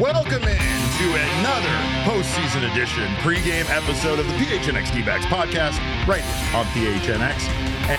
Welcome in to another postseason edition pregame episode of the PHNX D-backs podcast right here on PHNX.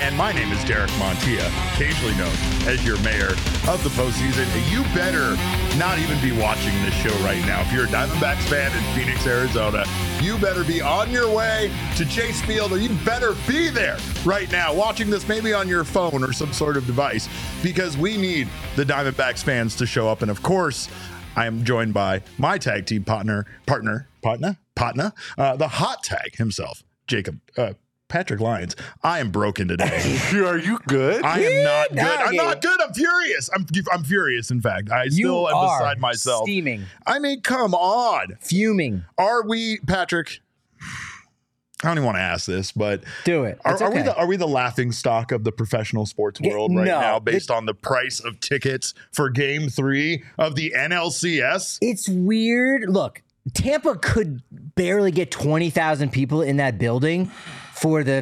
And my name is Derek Montilla, occasionally known as your mayor of the postseason. You better not even be watching this show right now. If you're a Diamondbacks fan in Phoenix, Arizona, you better be on your way to Chase Field or you better be there right now watching this maybe on your phone or some sort of device because we need the Diamondbacks fans to show up. And of course, I am joined by my tag team partner, partner, partner, partner, uh, the hot tag himself, Jacob. Uh, Patrick Lyons, I am broken today. Are you good? I am not good. I'm not good. I'm furious. I'm I'm furious. In fact, I still am are beside myself. steaming, I mean, come on. fuming. Are we, Patrick? I don't even want to ask this, but Do it. are, It's are we the are we the laughing stock of the professional sports Yeah, world right no. now, based on the price of tickets for Game Three of the NLCS? It's weird. Look, Tampa could barely get 20,000 people in that building for the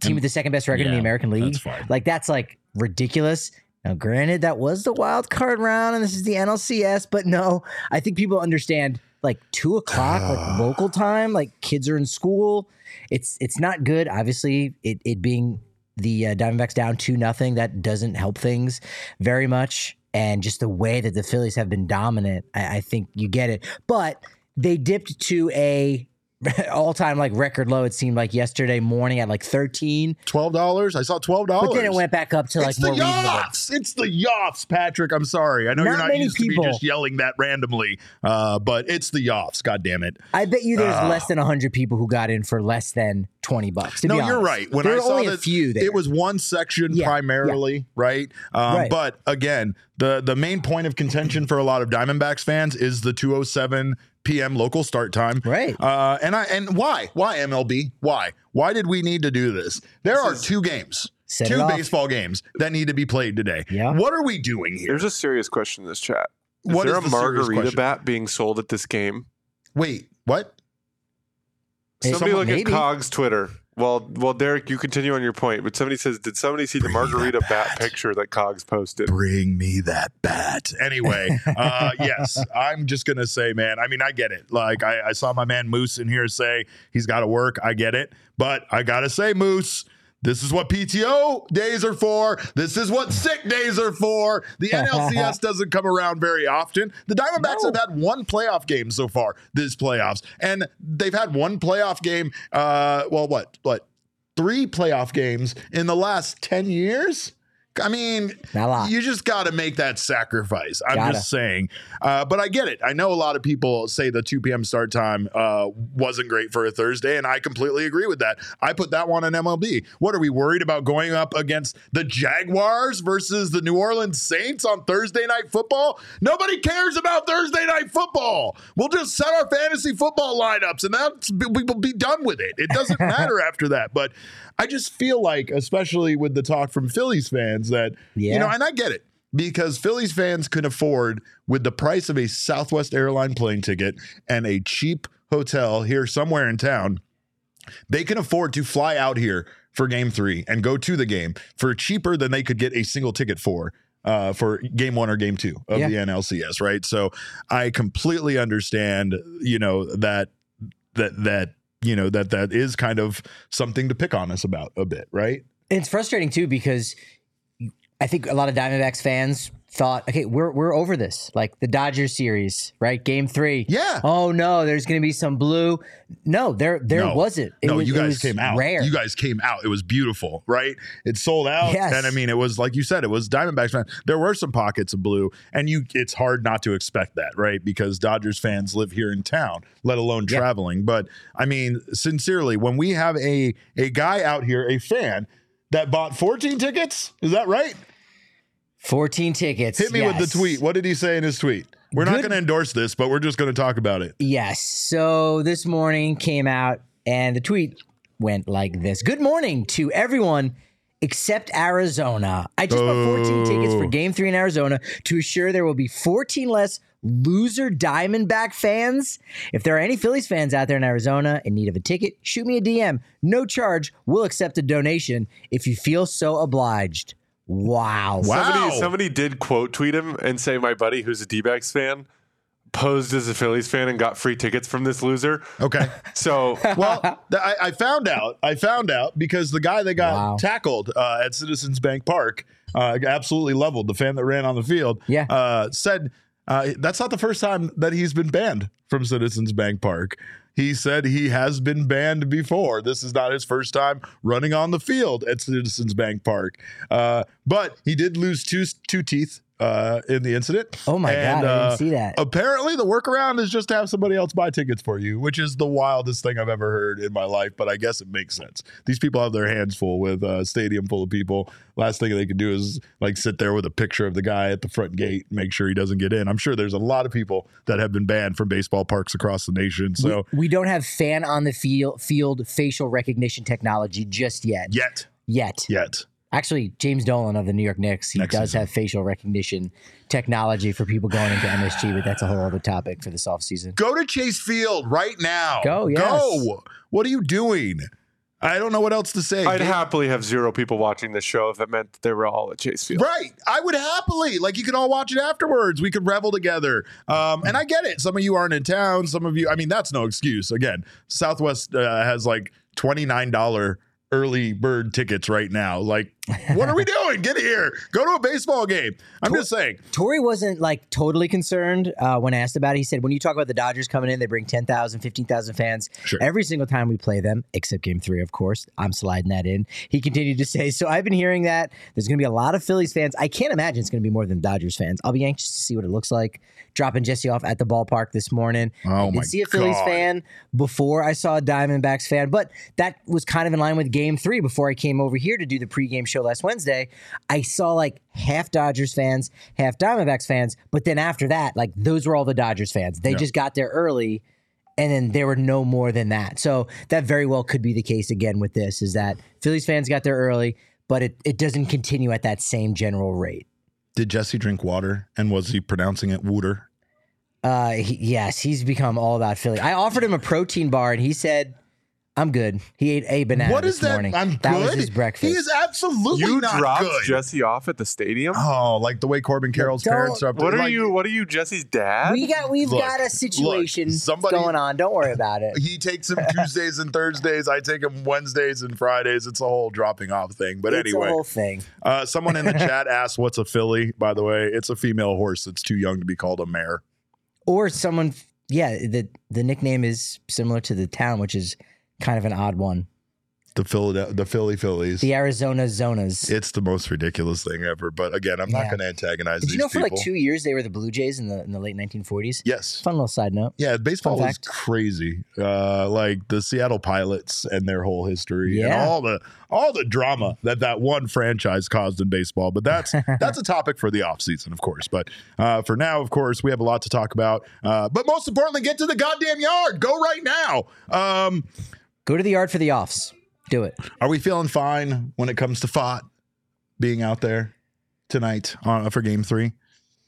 team with the second best record in the American League. that's. Like, that's like ridiculous. Now, granted, that was the wild card round and this is the NLCS, but no, I think people understand like two o'clock, like local time, like kids are in school. It's it's not good. Obviously, it, it being the uh, Diamondbacks down two nothing, that doesn't help things very much. And just the way that the Phillies have been dominant, I, I think you get it. But they dipped to a all time like record low. It seemed like yesterday morning at like thirteen, Twelve dollars. I saw twelve dollars. but then it went back up to like it's more the reasonable. Yoffs. It's the Yoffs, Patrick. I'm sorry. I know you're Not not many used people- to me just yelling that randomly, uh, but it's the Yoffs. God damn it. I bet you there's Ah. less than hundred people who got in for less than twenty bucks. No, you're right. When there I saw only that, a few there. it was one section Yeah, primarily, right? Um, Right. But again, the the main point of contention for a lot of Diamondbacks fans is the 207 p.m. local start time, Right. Uh, and I and why why MLB why why did we need to do this? There are two games. Two baseball games that need to be played today. Yeah. What are we doing here? There's a serious question in this chat. Is What there is a the serious margarita bat being sold at this game? Wait, what? Hey, Somebody look maybe. at Cog's Twitter. Well, well, Derek, you continue on your point, but somebody says, did somebody see the Bring that margarita bat bat. picture that Cogs posted? Bring me that bat. Anyway, uh, yes, I'm just gonna say, man. I mean, I get it. Like, I, I saw my man Moose in here say he's got to work. I get it, but I gotta say, Moose. This is what PTO days are for. This is what sick days are for. The NLCS doesn't come around very often. The Diamondbacks No. have had one playoff game so far this playoffs, and they've had one playoff game. Uh, well, what, what, three playoff games in the last ten years? I mean, Not a lot. you just got to make that sacrifice. I'm Gotta. just saying. Uh, but I get it. I know a lot of people say the 2 p.m. start time uh, wasn't great for a Thursday, and I completely agree with that. I put that one on MLB. What are we worried about going up against the Jaguars versus the New Orleans Saints on Thursday night football? Nobody cares about Thursday night football. We'll just set our fantasy football lineups, and that's we will be done with it. It doesn't matter after that. But I just feel like, especially with the talk from Phillies fans, that you know, and I get it because Phillies fans can afford with the price of a Southwest airline plane ticket and a cheap hotel here somewhere in town, they can afford to fly out here for game three and go to the game for cheaper than they could get a single ticket for. Uh, for game one or game two of Yeah. the NLCS, right? So I completely understand, you know, that that that you know that that is kind of something to pick on us about a bit, right? It's frustrating too because I think a lot of Diamondbacks fans thought, okay, we're we're over this. Like the Dodgers series, right? Game three. Yeah. Oh no, there's to be some blue. No, there there No. wasn't. It no, was, you guys came out. Rare. You guys came out. It was beautiful, right? It sold out, Yes. and I mean, it was like you said, it was Diamondbacks fan. There were some pockets of blue, and you. It's hard not to expect that, right? Because Dodgers fans live here in town, let alone Yeah. traveling. But I mean, sincerely, when we have a a guy out here, a fan that bought 14 tickets, is that right? 14 tickets. Hit me with the tweet. What did he say in his tweet? We're not going to endorse this, but we're just going to talk about it. Yes. So this morning came out and the tweet went like this Good morning to everyone except Arizona. I just bought 14 tickets for Oh. game three in Arizona to assure there will be 14 less loser Diamondback fans. If there are any Phillies fans out there in Arizona in need of a ticket, shoot me a DM. No charge. We'll accept a donation if you feel so obliged. Wow. Wow. Somebody, somebody did quote tweet him and say, "My buddy, who's a D-backs fan, posed as a Phillies fan and got free tickets from this loser." Okay. So well, th- I, I found out. I found out because the guy that got Wow. tackled uh, at Citizens Bank Park, uh, absolutely leveled the fan that ran on the field. Yeah. uh, said uh, that's not the first time that he's been banned from Citizens Bank Park. He said he has been banned before. This is not his first time running on the field at Citizens Bank Park. Uh, but he did lose two two teeth uh, in the incident. Oh my And, God. I uh, didn't see that. Apparently, the workaround is just to have somebody else buy tickets for you, which is the wildest thing I've ever heard in my life. But I guess it makes sense. These people have their hands full with a stadium full of people. Last thing they can do is like sit there with a picture of the guy at the front gate, make sure he doesn't get in. I'm sure there's a lot of people that have been banned from baseball parks across the nation. So we, we don't have fan on the field field facial recognition technology just yet. yet, Yet. yet, Actually, James Dolan of the New York Knicks, he Next does season. have facial recognition technology for people going into MSG, but that's a whole other topic for this offseason. go to Chase Field right now. Go, yes. go. What are you doing? I don't know what else to say. I'd Get- happily have zero people watching this show if it meant they were all at Chase Field. Right. I would happily. Like you could all watch it afterwards. We could revel together. Um, and I get it. Some of you aren't in town. Some of you, I mean, that's no excuse. Again, Southwest uh, has like $29 early bird tickets right now. Like, what are we doing? Get here. Go to a baseball game. I'm just saying. Torey wasn't like totally concerned uh, when asked about it. He said, when you talk about the Dodgers coming in, they bring 10,000, 15,000 fans Sure. every single time we play them, except game three, of course. I'm sliding that in. He continued to say, so I've been hearing that there's going to be a lot of Phillies fans. I can't imagine it's going to be more than Dodgers fans. I'll be anxious to see what it looks like. Dropping Jesse off at the ballpark this morning. Oh, I did see a Phillies God. fan before I saw a Diamondbacks fan, but that was kind of in line with game three before I came over here to do the pregame show last Wednesday. I saw like half Dodgers fans, half Diamondbacks fans, but then after that, like those were all the Dodgers fans. They Yeah. just got there early and then there were no more than that. So that very well could be the case again with this is that Phillies fans got there early, but it, it doesn't continue at that same general rate. Did Jesse drink water and was he pronouncing it water? Uh, he, yes, he's become all about Philly. I offered him a protein bar, and he said, "I'm good." He ate a banana what this is that? morning. I'm that good. was his breakfast. He is absolutely not good. You not dropped good. Jesse off at the stadium. oh, like the way Corbin Carroll's don't- parents are. What are like, you? What are you, Jesse's dad? we got, we've Look, got a situation somebody- going on. Don't worry about it. he takes him Tuesdays and Thursdays. I take him Wednesdays and Fridays. It's a whole dropping off thing. But it's anyway, a whole thing. uh, someone in the chat asked, "What's a filly?" By the way, it's a female horse that's too young to be called a mare. Or someone, yeah, the the nickname is similar to the town, which is kind of an odd one. The Philadelphia, the Philly Phillies. The Arizona Zonas. It's the most ridiculous thing ever. But again, I'm not Yeah. going to antagonize Did these you know for people. like two years they were the Blue Jays in the in the late 1940s? yes. Fun little side note. Yeah, baseball Fun was fact. crazy. Uh, like the Seattle Pilots and their whole history and Yeah. all the all the drama that that one franchise caused in baseball. But that's that's a topic for the offseason, of course. But uh, for now, of course, we have a lot to talk about. Uh, but most importantly, get to the goddamn yard. Go right now. Um, Go to the yard for the offs. Do it. are we feeling fine when it comes to Pfaadt being out there tonight uh, for Game Three?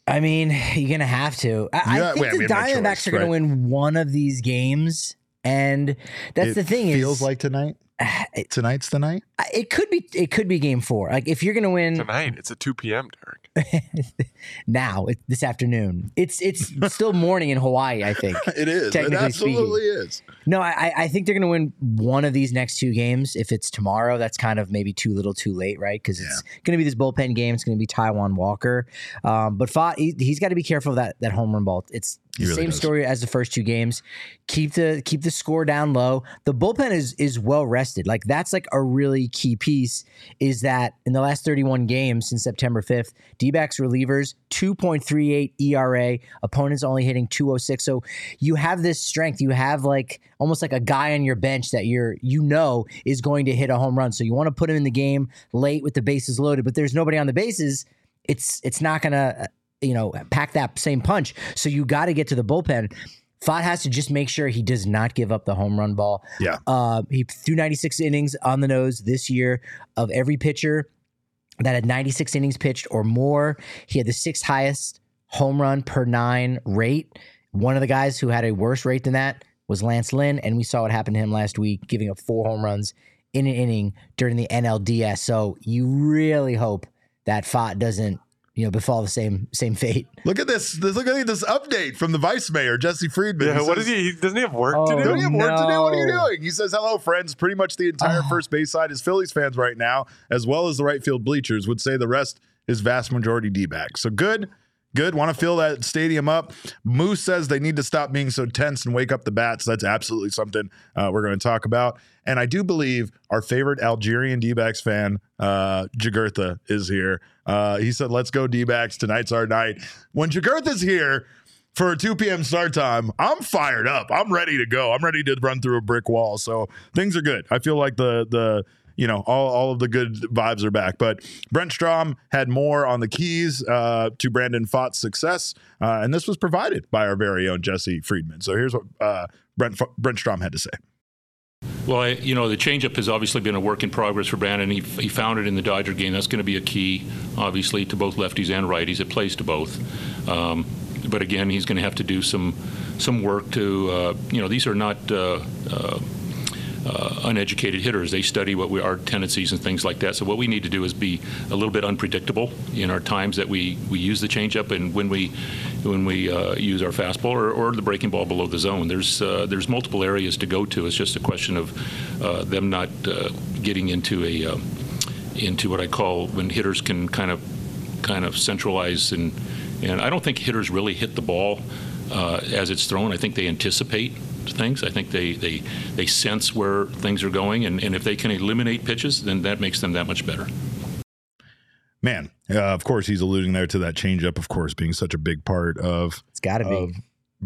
I mean, you're gonna have to. I, Yeah, I think wait, the no Diamondbacks choice, are gonna right? win one of these games, and that's It the thing. It feels is like tonight. It, Tonight's the night. it could be it could be game four. Like if you're gonna win Tonight, it's at 2 p.m., Derek. now it, this afternoon, it's it's still morning in Hawaii. I think. It is. It Technically absolutely is. No, I, I think they're going to win one of these next two games. If it's tomorrow, that's kind of maybe too little, too late, right? Because it's going to be this bullpen game. It's going to be Taijuan Walker, um, but Fa, he, he's got to be careful of that that home run ball. It's He really same does. story as the first two games. Keep the keep the score down low. The bullpen is is well rested. Like that's like a really key piece. Is that in the last 31 games since September 5th, D-backs relievers 2.38 ERA, opponents only hitting 206. So you have this strength. You have like almost like a guy on your bench that you're you know is going to hit a home run. So you want to put him in the game late with the bases loaded, but there's nobody on the bases. It's it's not gonna you know pack that same punch. So you got to get to the bullpen. Pfaadt has to just make sure he does not give up the home run ball. Yeah. Uh, he threw 96 innings on the nose this year of every pitcher that had 96 innings pitched or more. He had the sixth highest home run per nine rate. One of the guys who had a worse rate than that was Lance Lynn, and we saw what happened to him last week, giving up four home runs in an inning during the NLDS. So you really hope that Pfaadt doesn't, you know, befall the same same fate. Look at this. this look at this update from the vice mayor, Jesse Friedman. Yeah, He what says- is he? he? Doesn't he have work Oh, to do? Don't you have work to do? What are you doing? He says, "Hello, friends." Pretty much the entire Oh. first base side is Phillies fans right now, as well as the right field bleachers. Would say the rest is vast majority D backs. So good, good. Want to fill that stadium up. Moose says they need to stop being so tense and wake up the bats. That's absolutely something uh, we're going to talk about. And I do believe our favorite Algerian D backs fan, uh, Jagurtha, is here. Uh, he said, "Let's go D backs. Tonight's our night." When Jagurtha's here for a 2 p.m. start time, I'm fired up. I'm ready to go. I'm ready to run through a brick wall. So things are good. I feel like the the you know all, all of the good vibes are back. But Brent Strom had more on the keys uh, to Brandon Pfaadt's success, uh, and this was provided by our very own Jesse Friedman. So here's what uh, Brent Brent Strom had to say. Well, I, you know, the changeup has obviously been a work in progress for Brandon. He, he found it in the Dodger game. That's going to be a key, obviously, to both lefties and righties. It plays to both. Um, but again, he's going to have to do some some work to, uh, you know, these are not uh, uh, uh, uneducated hitters. They study what we, our tendencies and things like that. So what we need to do is be a little bit unpredictable in our times that we, we use the changeup and when we when we uh, use our fastball or, or the breaking ball below the zone. There's uh, there's multiple areas to go to. It's just a question of uh, them not uh, getting into a uh, into what I call when hitters can kind of kind of centralize and and I don't think hitters really hit the ball uh, as it's thrown. I think they anticipate things. I think they they, they sense where things are going, and, and if they can eliminate pitches, then that makes them that much better. Man, uh, of course he's alluding there to that changeup, of course, being such a big part of It's got to be. of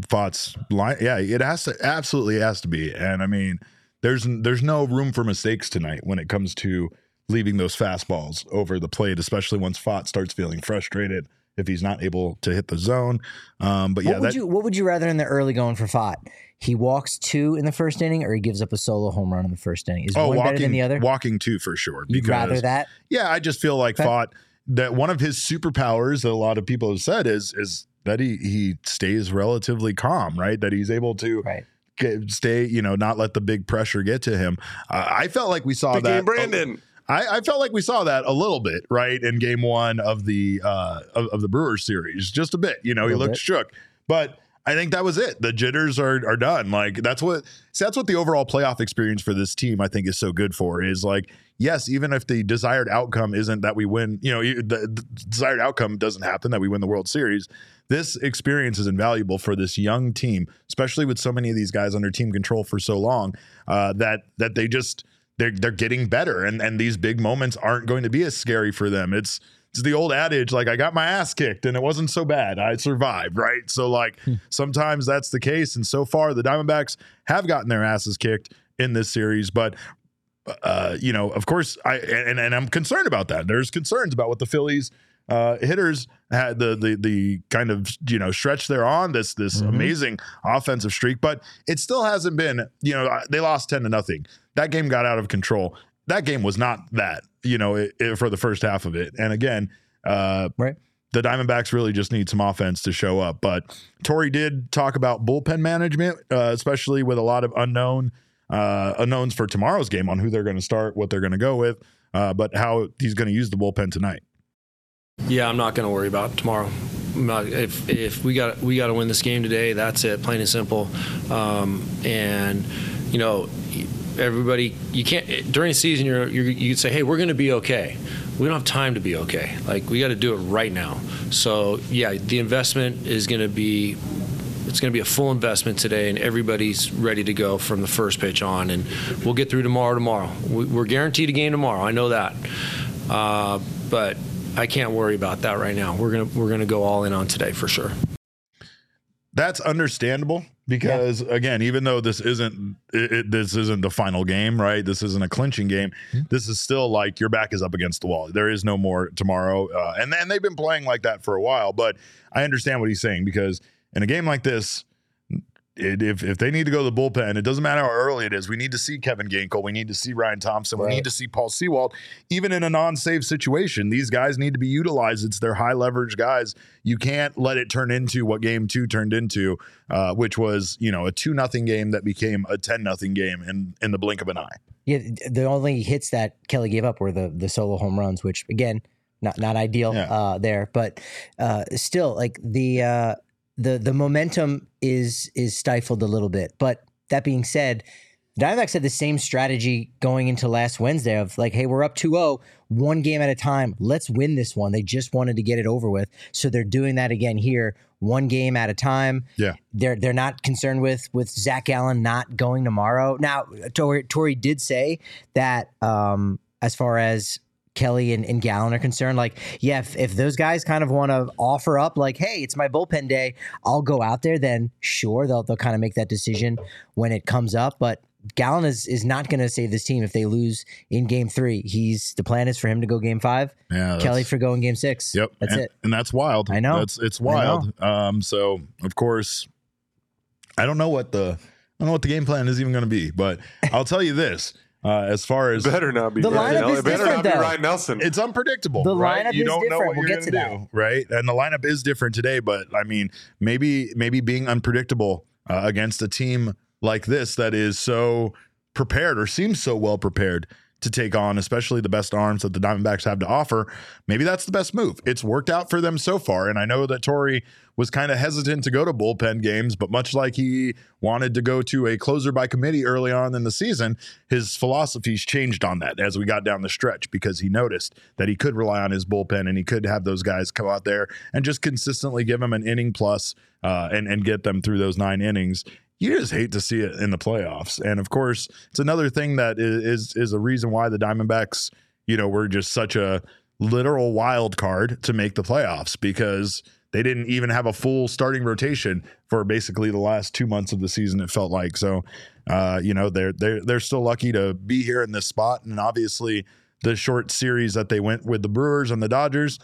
Pfaadt's line. Yeah, it has to absolutely has to be. And I mean, there's there's no room for mistakes tonight when it comes to leaving those fastballs over the plate, especially once Pfaadt starts feeling frustrated if he's not able to hit the zone. Um, but yeah, what yeah, would that, you What would you rather in the early going for Pfaadt? He walks two in the first inning, or he gives up a solo home run in the first inning. Is oh, one walking better than the other? walking two for sure. You'd rather that? Yeah, I just feel like Okay. Pfaadt that one of his superpowers that a lot of people have said is is that he he stays relatively calm, right? That he's able to Right. stay, you know, not let the big pressure get to him. Uh, I felt like we saw Big that. game, Brandon. I, I felt like we saw that a little bit, right, in game one of the uh, of, of the Brewers series, just a bit. You know, he looked bit. shook, but I think that was it. The jitters are are done. Like that's what see, that's what the overall playoff experience for this team I think is so good for. Is like yes, even if the desired outcome isn't that we win, you know, the, the desired outcome doesn't happen that we win the World Series. This experience is invaluable for this young team, especially with so many of these guys under team control for so long. Uh, that that they just they're they're getting better, and and these big moments aren't going to be as scary for them. It's it's the old adage like I got my ass kicked and it wasn't so bad. I survived, right? So like sometimes that's the case, and so far the Diamondbacks have gotten their asses kicked in this series, but. Uh, you know, of course, I and, and I'm concerned about that. There's concerns about what the Phillies uh, hitters had the the the kind of you know stretch they're on this this Mhm. amazing offensive streak, but it still hasn't been. You know, they lost ten to nothing. That game got out of control. That game was not that. You know, it, it- for the first half of it, and again, uh, Right. the Diamondbacks really just need some offense to show up. But Torey did talk about bullpen management, uh, especially with a lot of unknown uh, unknowns for tomorrow's game on who they're going to start, what they're going to go with, uh, but how he's going to use the bullpen tonight. Yeah, I'm not going to worry about tomorrow. If if we got we got to win this game today, that's it, plain and simple. Um, and you know, everybody, you can't during the season. You're, you're you say, hey, we're going to be okay. We don't have time to be okay. Like we got to do it right now. So yeah, the investment is going to be it's going to be a full investment today, and everybody's ready to go from the first pitch on. And we'll get through tomorrow. Tomorrow, we're guaranteed a game tomorrow. I know that, uh, but I can't worry about that right now. We're gonna we're gonna go all in on today for sure. That's understandable because yeah. again, even though this isn't it, it, this isn't the final game, right? This isn't a clinching game. Mm-hmm. This is still like your back is up against the wall. There is no more tomorrow, uh, and and they've been playing like that for a while. But I understand what he's saying because in a game like this, it, if if they need to go to the bullpen, it doesn't matter how early it is. We need to see Kevin Ginkel. We need to see Ryan Thompson. Right. We need to see Paul Sewald. Even in a non-save situation, these guys need to be utilized. It's their high leverage guys. You can't let it turn into what Game Two turned into, uh, which was you know a two nothing game that became a ten nothing game in in the blink of an eye. Yeah, the only hits that Kelly gave up were the the solo home runs, which again, not not ideal yeah. uh, there, but uh, still like the uh, the the momentum is is stifled a little bit. But that being said, Diamondbacks had the same strategy going into last Wednesday of like, hey, we're up 2-0, one game at a time. Let's win this one. They just wanted to get it over with. So they're doing that again here, one game at a time. Yeah. They're they're not concerned with with Zac Gallen not going tomorrow. Now, Tori, Torey did say that um, as far as Kelly and, and Gallen are concerned, like, yeah, if, if those guys kind of want to offer up, like, hey, it's my bullpen day, I'll go out there, then sure, they'll, they'll kind of make that decision when it comes up. But Gallen is is not going to save this team if they lose in game three. He's the plan is for him to go game five. Yeah, Kelly for going game six. Yep, that's and, it. And that's wild. I know. That's it's wild. Um, so of course, I don't know what the I don't know what the game plan is even going to be, but I'll tell you this. Uh, as far as better not be the Ryan, lineup is it better different, not be. Ryan Nelson. it's unpredictable. The right? lineup you is don't know what We'll you're get to gonna do, right? And the lineup is different today, but I mean, maybe maybe being unpredictable uh, against a team like this that is so prepared or seems so well prepared to take on, especially the best arms that the Diamondbacks have to offer. Maybe that's the best move. It's worked out for them so far. And I know that Torey was kind of hesitant to go to bullpen games, but much like he wanted to go to a closer by committee early on in the season, his philosophies changed on that as we got down the stretch because he noticed that he could rely on his bullpen and he could have those guys come out there and just consistently give him an inning plus, uh, and, and get them through those nine innings you just hate to see it in the playoffs. And of course, it's another thing that is is a reason why the Diamondbacks, you know, were just such a literal wild card to make the playoffs because they didn't even have a full starting rotation for basically the last two months of the season. It felt like so, uh, you know, they're they're they're still lucky to be here in this spot, and obviously the short series that they went with the Brewers and the Dodgers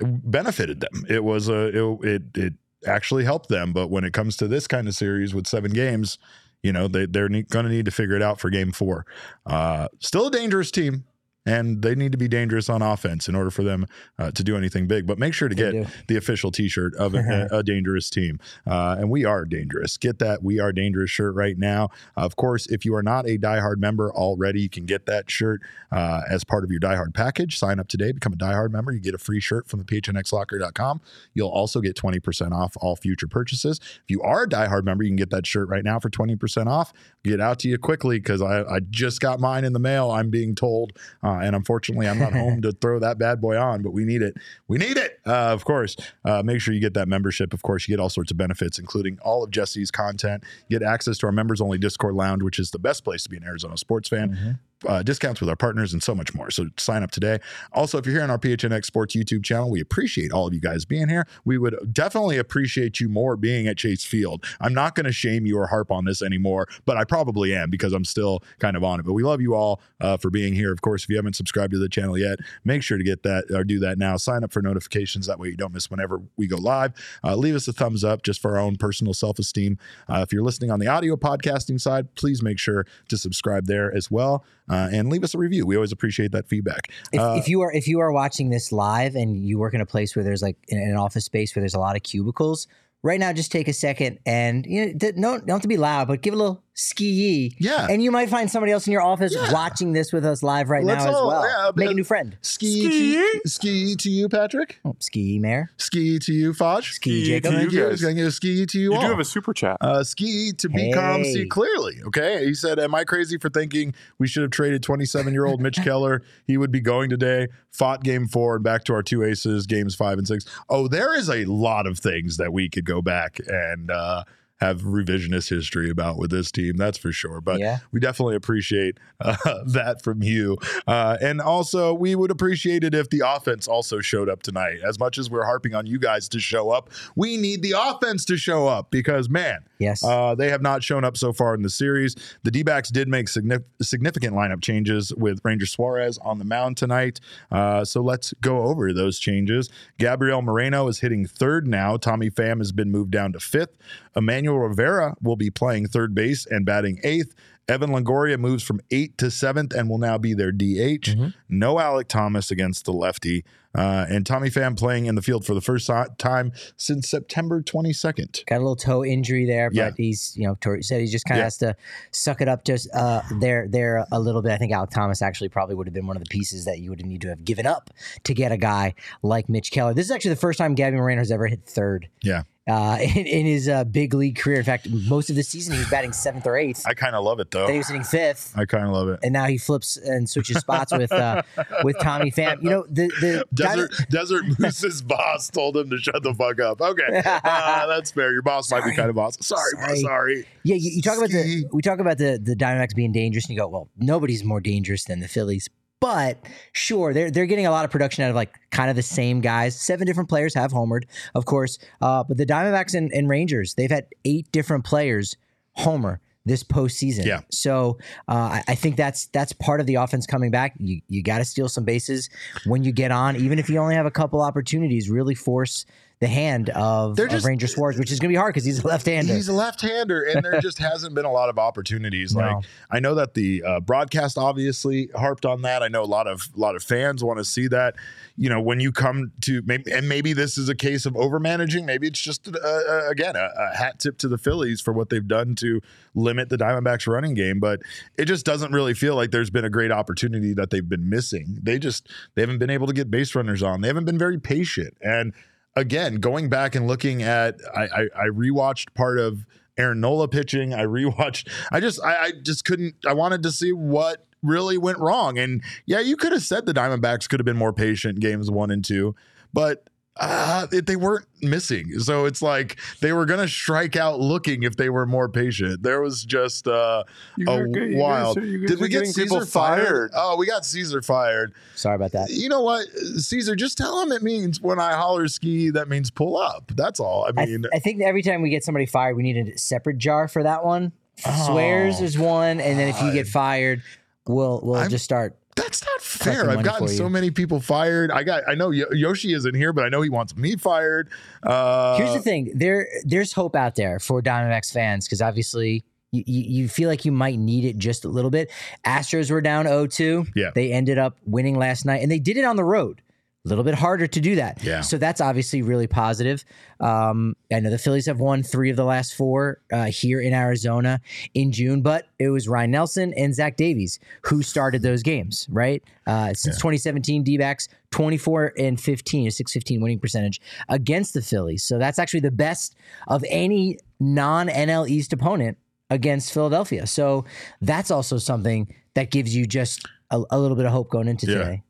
benefited them. It was a it it, it actually help them. But when it comes to this kind of series with seven games, you know, they, they're ne- going to need to figure it out for game four. Uh, still a dangerous team and they need to be dangerous on offense in order for them uh, to do anything big. But make sure to get the official T-shirt of a, a dangerous team, uh, and we are dangerous. Get that "We Are Dangerous" shirt right now. Of course, if you are not a diehard member already, you can get that shirt uh, as part of your diehard package. Sign up today, become a diehard member. You get a free shirt from the PHNXLocker.com. You'll also get twenty percent off all future purchases. If you are a diehard member, you can get that shirt right now for twenty percent off. Get out to you quickly because I, I just got mine in the mail. I'm being told, uh, and unfortunately, I'm not home to throw that bad boy on, but we need it. We need it, uh, of course. Uh, make sure you get that membership. Of course, you get all sorts of benefits, including all of Jesse's content. You get access to our members only Discord lounge, which is the best place to be an Arizona sports fan. Uh, discounts with our partners and so much more. So sign up today. Also, if you're here on our PHNX Sports YouTube channel, we appreciate all of you guys being here. We would definitely appreciate you more being at Chase Field. I'm not going to shame you or harp on this anymore, but I probably am because I'm still kind of on it. But we love you all uh, for being here. Of course, if you haven't subscribed to the channel yet, make sure to get that or do that now. Sign up for notifications. That way you don't miss whenever we go live. Uh, leave us a thumbs up just for our own personal self esteem. Uh, if you're listening on the audio podcasting side, please make sure to subscribe there as well uh, and leave us a review. We always appreciate that feedback. If, Uh, if you are if you are watching this live and you work in a place where there's like in an office space where there's a lot of cubicles, right now just take a second and you know don't don't have to be loud, but give a little ski. Yeah. And you might find somebody else in your office watching this with us live right Let's now all- as well. yeah, Make but- a new friend. Ski, to you, ski to you, Patrick. Oh, ski mayor. Ski to you, Foch. Ski Ski Jacob. to Thank you you. guys. Gonna give a ski to you, You all. do have a super chat. uh, ski to become Hey. see clearly. Okay. He said, Am I crazy for thinking we should have traded 27 year old Mitch Keller? He would be going today, Pfaadt game four, and back to our two aces, games five and six. Oh, there is a lot of things that we could go back and uh, have revisionist history about with this team. That's for sure. But Yeah. we definitely appreciate uh, that from you. Uh, and also, we would appreciate it if the offense also showed up tonight. As much as we're harping on you guys to show up, we need the offense to show up because, man, Yes. uh, they have not shown up so far in the series. The D backs did make signif- significant lineup changes with Ranger Suarez on the mound tonight. Uh, so let's go over those changes. Gabriel Moreno is hitting third now. Tommy Pham has been moved down to fifth. Emmanuel Rivera will be playing third base and batting eighth. Evan Longoria moves from eighth to seventh and will now be their DH. No Alek Thomas against the lefty. Uh, and Tommy Pham playing in the field for the first time since September 22nd. Got a little toe injury there, but Yeah. he's you know Torey said he just kind of Yeah. has to suck it up just uh there there a little bit. I think Alek Thomas actually probably would have been one of the pieces that you would need to have given up to get a guy like Mitch Keller. This is actually the first time Gabby Moreno has ever hit third. Yeah. Uh, in, in his uh, big league career. In fact, most of the season he was batting seventh or eighth. I kind of love it though. Then he was hitting fifth. I kind of love it. and now he flips and switches spots with uh, with Tommy Pham. You know the the Desert Desert Moose's boss told him to shut the fuck up. Okay, uh, that's fair. Your boss might be Sorry. kind of boss. Sorry, boss, Sorry. sorry. yeah you, you talk about the we talk about the the Diamondbacks being dangerous, and you go, well, nobody's more dangerous than the Phillies. But sure, they're they're getting a lot of production out of like kind of the same guys. Seven different players have homered, of course. Uh, but the Diamondbacks and, and Rangers, they've had eight different players homer this postseason. Yeah. So uh, I, I think that's that's part of the offense coming back. You you got to steal some bases when you get on, even if you only have a couple opportunities. Really force the hand of, They're of Ranger Suarez, which is going to be hard because he's a left-hander. He's a left-hander, and there just hasn't been a lot of opportunities. No. Like I know that the uh, broadcast obviously harped on that. I know a lot of a lot of fans want to see that. You know, when you come to maybe, and maybe this is a case of overmanaging. Maybe it's just uh, uh, again a, a hat tip to the Phillies for what they've done to limit the Diamondbacks' running game. But it just doesn't really feel like there's been a great opportunity that they've been missing. They just they haven't been able to get base runners on. They haven't been very patient and again, going back and looking at, I, I, I rewatched part of Aaron Nola pitching. I rewatched. I just, I, I just couldn't. I wanted to see what really went wrong. And yeah, you could have said the Diamondbacks could have been more patient games one and two, but uh, it, they weren't missing. So it's like they were going to strike out looking if they were more patient. There was just uh, a guys- you guys wild. are- guys Did we get people Caesar fired? fired. Oh, we got Caesar fired. Sorry about that. You know what, Caesar? Just tell him it means when I holler ski, that means pull up. That's all. I I, mean, I think every time we get somebody fired, we need a separate jar for that one. Oh, Swears is one, and then if you get fired, we'll we'll I'm- just start. That's not fair. I've gotten so many people fired. I got. I know Yoshi isn't here, but I know he wants me fired. Uh, Here's the thing: there there's hope out there for Diamondbacks fans because obviously. You, you you feel like you might need it just a little bit. Astros were down 0-2. Yeah. They ended up winning last night, and they did it on the road. A little bit harder to do that. Yeah. So that's obviously really positive. Um, I know the Phillies have won three of the last four uh, here in Arizona in June, but it was Ryan Nelson and Zach Davies who started those games, right? Uh, since 2017, D backs 24 and 15, a 615 winning percentage against the Phillies. So that's actually the best of any non NL East opponent against Philadelphia. So that's also something that gives you just a, a little bit of hope going into Yeah. today.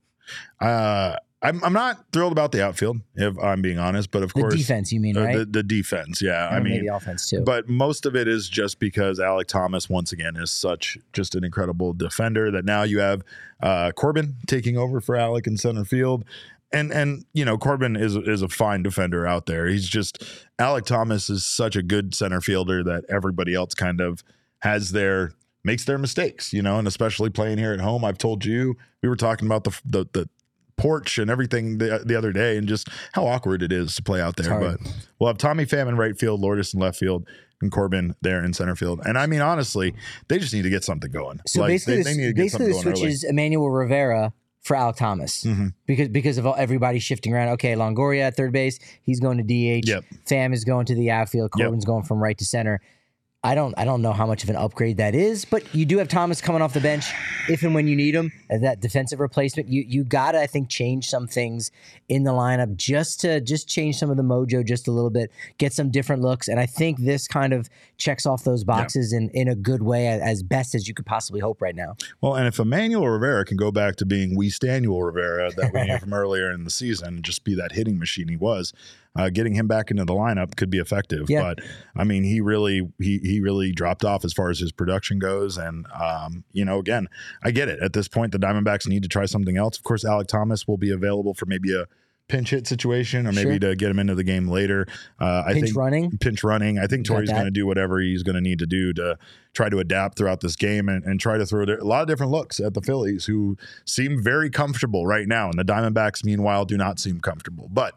uh, I'm I'm not thrilled about the outfield, if I'm being honest. But of The course, defense, you mean, uh, right? the, the defense. Yeah, I mean, maybe offense too. But most of it is just because Alek Thomas, once again, is such just an incredible defender that now you have uh, Corbin taking over for Alek in center field. And and you know Corbin is is a fine defender out there. He's just Alek Thomas is such a good center fielder that everybody else kind of has their makes their mistakes, you know, and especially playing here at home. I've told you we were talking about the the, the porch and everything the, the other day and just how awkward it is to play out there. But we'll have Tommy Pham in right field, Lourdes in left field, and Corbin there in center field. And I mean, honestly, they just need to get something going. So Like, basically, they, the, they need to get basically the something switch going is Emmanuel Rivera for Al Thomas Mhm. because because of all, everybody shifting around. Okay, Longoria at third base, he's going to DH. Yep. Pham is going to the outfield. Yep. Corbin's going from right to center. I don't I don't know how much of an upgrade that is, but you do have Thomas coming off the bench if and when you need him as that defensive replacement. You you gotta I think change some things in the lineup just to just change some of the mojo just a little bit, get some different looks, and I think this kind of checks off those boxes in in a good way as best as you could possibly hope right now. Well, and if Emmanuel Rivera can go back to being we Stanuel Rivera that we knew from earlier in the season, just be that hitting machine he was, uh, getting him back into the lineup could be effective. Yeah. But I mean, he really he he really dropped off as far as his production goes, and um, you know, again, I get it. At this point, the Diamondbacks need to try something else. Of course, Alek Thomas will be available for maybe a pinch hit situation, or maybe Sure. to get him into the game later. Uh, I Pinch think running. pinch running. I think Torey's going to do whatever he's going to need to do to try to adapt throughout this game and, and try to throw a lot of different looks at the Phillies, who seem very comfortable right now. And the Diamondbacks, meanwhile, do not seem comfortable. But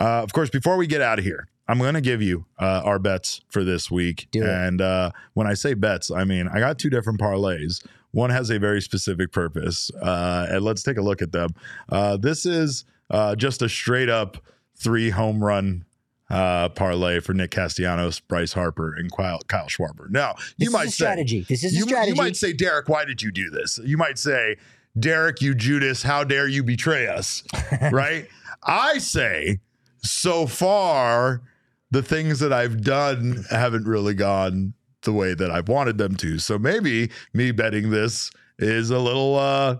uh, of course, before we get out of here, I'm going to give you uh, our bets for this week. And uh, when I say bets, I mean I got two different parlays. One has a very specific purpose, uh, and let's take a look at them. Uh, this is uh, just a straight up three home run uh, parlay for Nick Castellanos, Bryce Harper, and Kyle, Kyle Schwarber. Now, you This might say, strategy. This is a you, strategy. you might say, Derek, why did you do this? You might say, Derek, you Judas, how dare you betray us? right? I say, so far, the things that I've done haven't really gone the way that I've wanted them to. So maybe me betting this is a little uh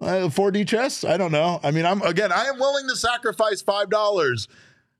uh, 4D chess. I don't know. I mean, I'm again, I am willing to sacrifice five dollars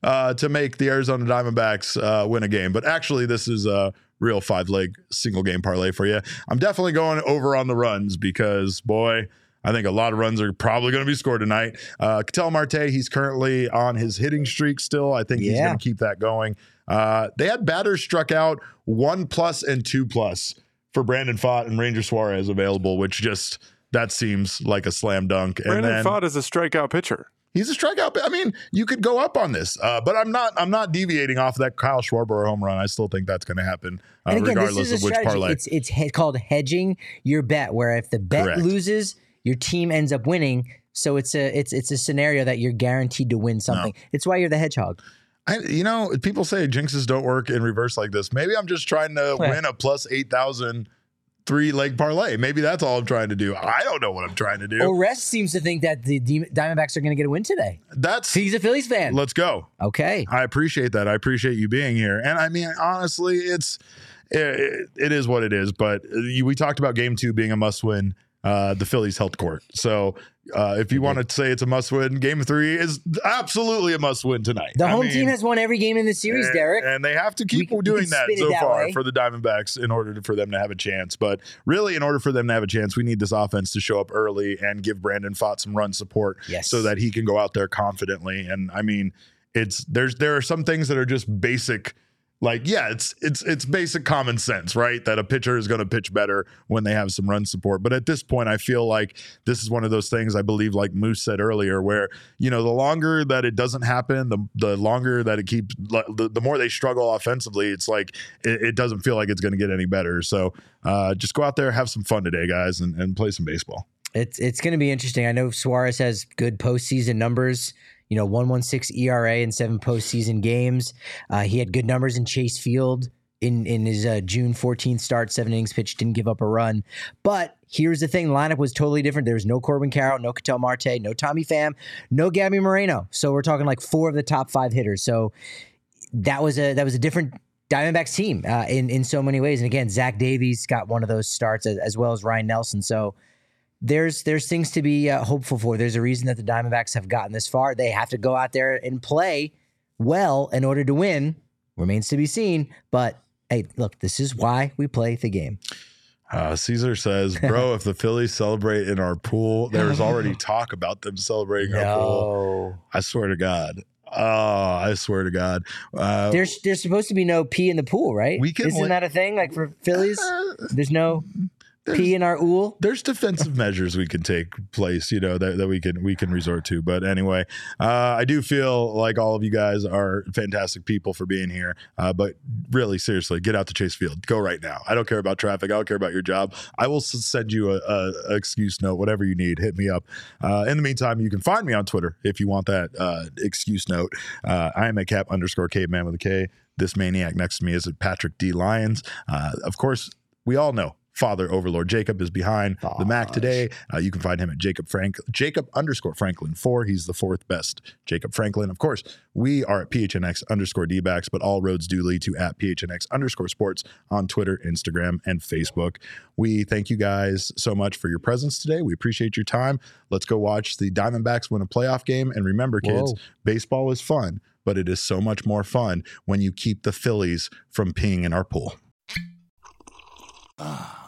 uh, to make the Arizona Diamondbacks uh, win a game. But actually, this is a real five leg single game parlay for you. I'm definitely going over on the runs because, boy, I think a lot of runs are probably going to be scored tonight. Uh, Ketel Marte, he's currently on his hitting streak still. I think he's going to keep that going. Uh, they had batters struck out one plus and two plus for Brandon Pfaadt and Ranger Suarez available, which just that seems like a slam dunk. and Brandon then Pfaadt is a strikeout pitcher. He's a strikeout. I mean, you could go up on this, uh, but I'm not. I'm not deviating off that Kyle Schwarber home run. I still think that's going to happen, uh, and again, this regardless is a of which strategy. parlay. It's it's he- called hedging your bet, where if the bet Correct. loses, your team ends up winning. So it's a it's it's a scenario that you're guaranteed to win something. It's why you're the hedgehog. I, you know, people say jinxes don't work in reverse like this. Maybe I'm just trying to Yeah. win a plus eight thousand three leg parlay. Maybe that's all I'm trying to do. I don't know what I'm trying to do. Ores seems to think that the Diamondbacks are going to get a win today. That's He's a Phillies fan. let's go. Okay. I appreciate that. I appreciate you being here. And I mean, honestly, it's it, it is what it is. But uh, you, we talked about game two being a must win. Uh, the Phillies held court. So uh, if you want to say it's a must win, game three is absolutely a must win tonight. The I home mean, team has won every game in the series, and, Derek. And they have to keep we doing can that so that far way. for the Diamondbacks in order to, for them to have a chance. But really, in order for them to have a chance, we need this offense to show up early and give Brandon Pfaadt some run support Yes. so that he can go out there confidently. And I mean, it's there's there are some things that are just basic. Like yeah, it's it's it's basic common sense, right? That a pitcher is going to pitch better when they have some run support. But at this point, I feel like this is one of those things. I believe, like Moose said earlier, where you know the longer that it doesn't happen, the the longer that it keeps, the, the more they struggle offensively. It's like it, it doesn't feel like it's going to get any better. So uh, just go out there, have some fun today, guys, and, and play some baseball. It's it's going to be interesting. I know Suarez has good postseason numbers. You know, one one six ERA in seven postseason games. Uh, he had good numbers in Chase Field in in his uh, June 14th start, seven innings pitched, didn't give up a run. But here's the thing: lineup was totally different. There was no Corbin Carroll, no Ketel Marte, no Tommy Pham, no Gabby Moreno. So we're talking like four of the top five hitters. So that was a that was a different Diamondbacks team uh, in in so many ways. And again, Zach Davies got one of those starts as, as well as Ryan Nelson. So there's there's things to be uh, hopeful for. There's a reason that the Diamondbacks have gotten this far. They have to go out there and play well in order to win. Remains to be seen. But hey, look, this is why we play the game. Uh, Caesar says, "Bro, if the Phillies celebrate in our pool, there was already talk about them celebrating our pool. I swear to God. Oh, I swear to God. Uh, there's there's supposed to be no pee in the pool, right? We can Isn't win- that a thing? Like for Phillies, there's no. Pee in our ool. there's defensive measures we can take place, you know, that, that we can we can resort to. But anyway, uh, I do feel like all of you guys are fantastic people for being here. Uh, but really, seriously, get out to Chase Field. Go right now. I don't care about traffic. I don't care about your job. I will send you a, a, a excuse note, whatever you need. Hit me up. Uh, in the meantime, you can find me on Twitter if you want that uh, excuse note. Uh, I am at cap underscore caveman with a K. This maniac next to me is at Patrick D Lyons. Uh, of course, we all know Father Overlord Jacob is behind the Mac today. Uh, you can find him at Jacob Frank Jacob underscore Franklin four. He's the fourth best Jacob Franklin. Of course, we are at PHNX underscore dbacks, but all roads do lead to at PHNX underscore sports on Twitter, Instagram, and Facebook. We thank you guys so much for your presence today. We appreciate your time. Let's go watch the Diamondbacks win a playoff game. And remember, kids, Whoa. baseball is fun, but it is so much more fun when you keep the Phillies from peeing in our pool. Ah,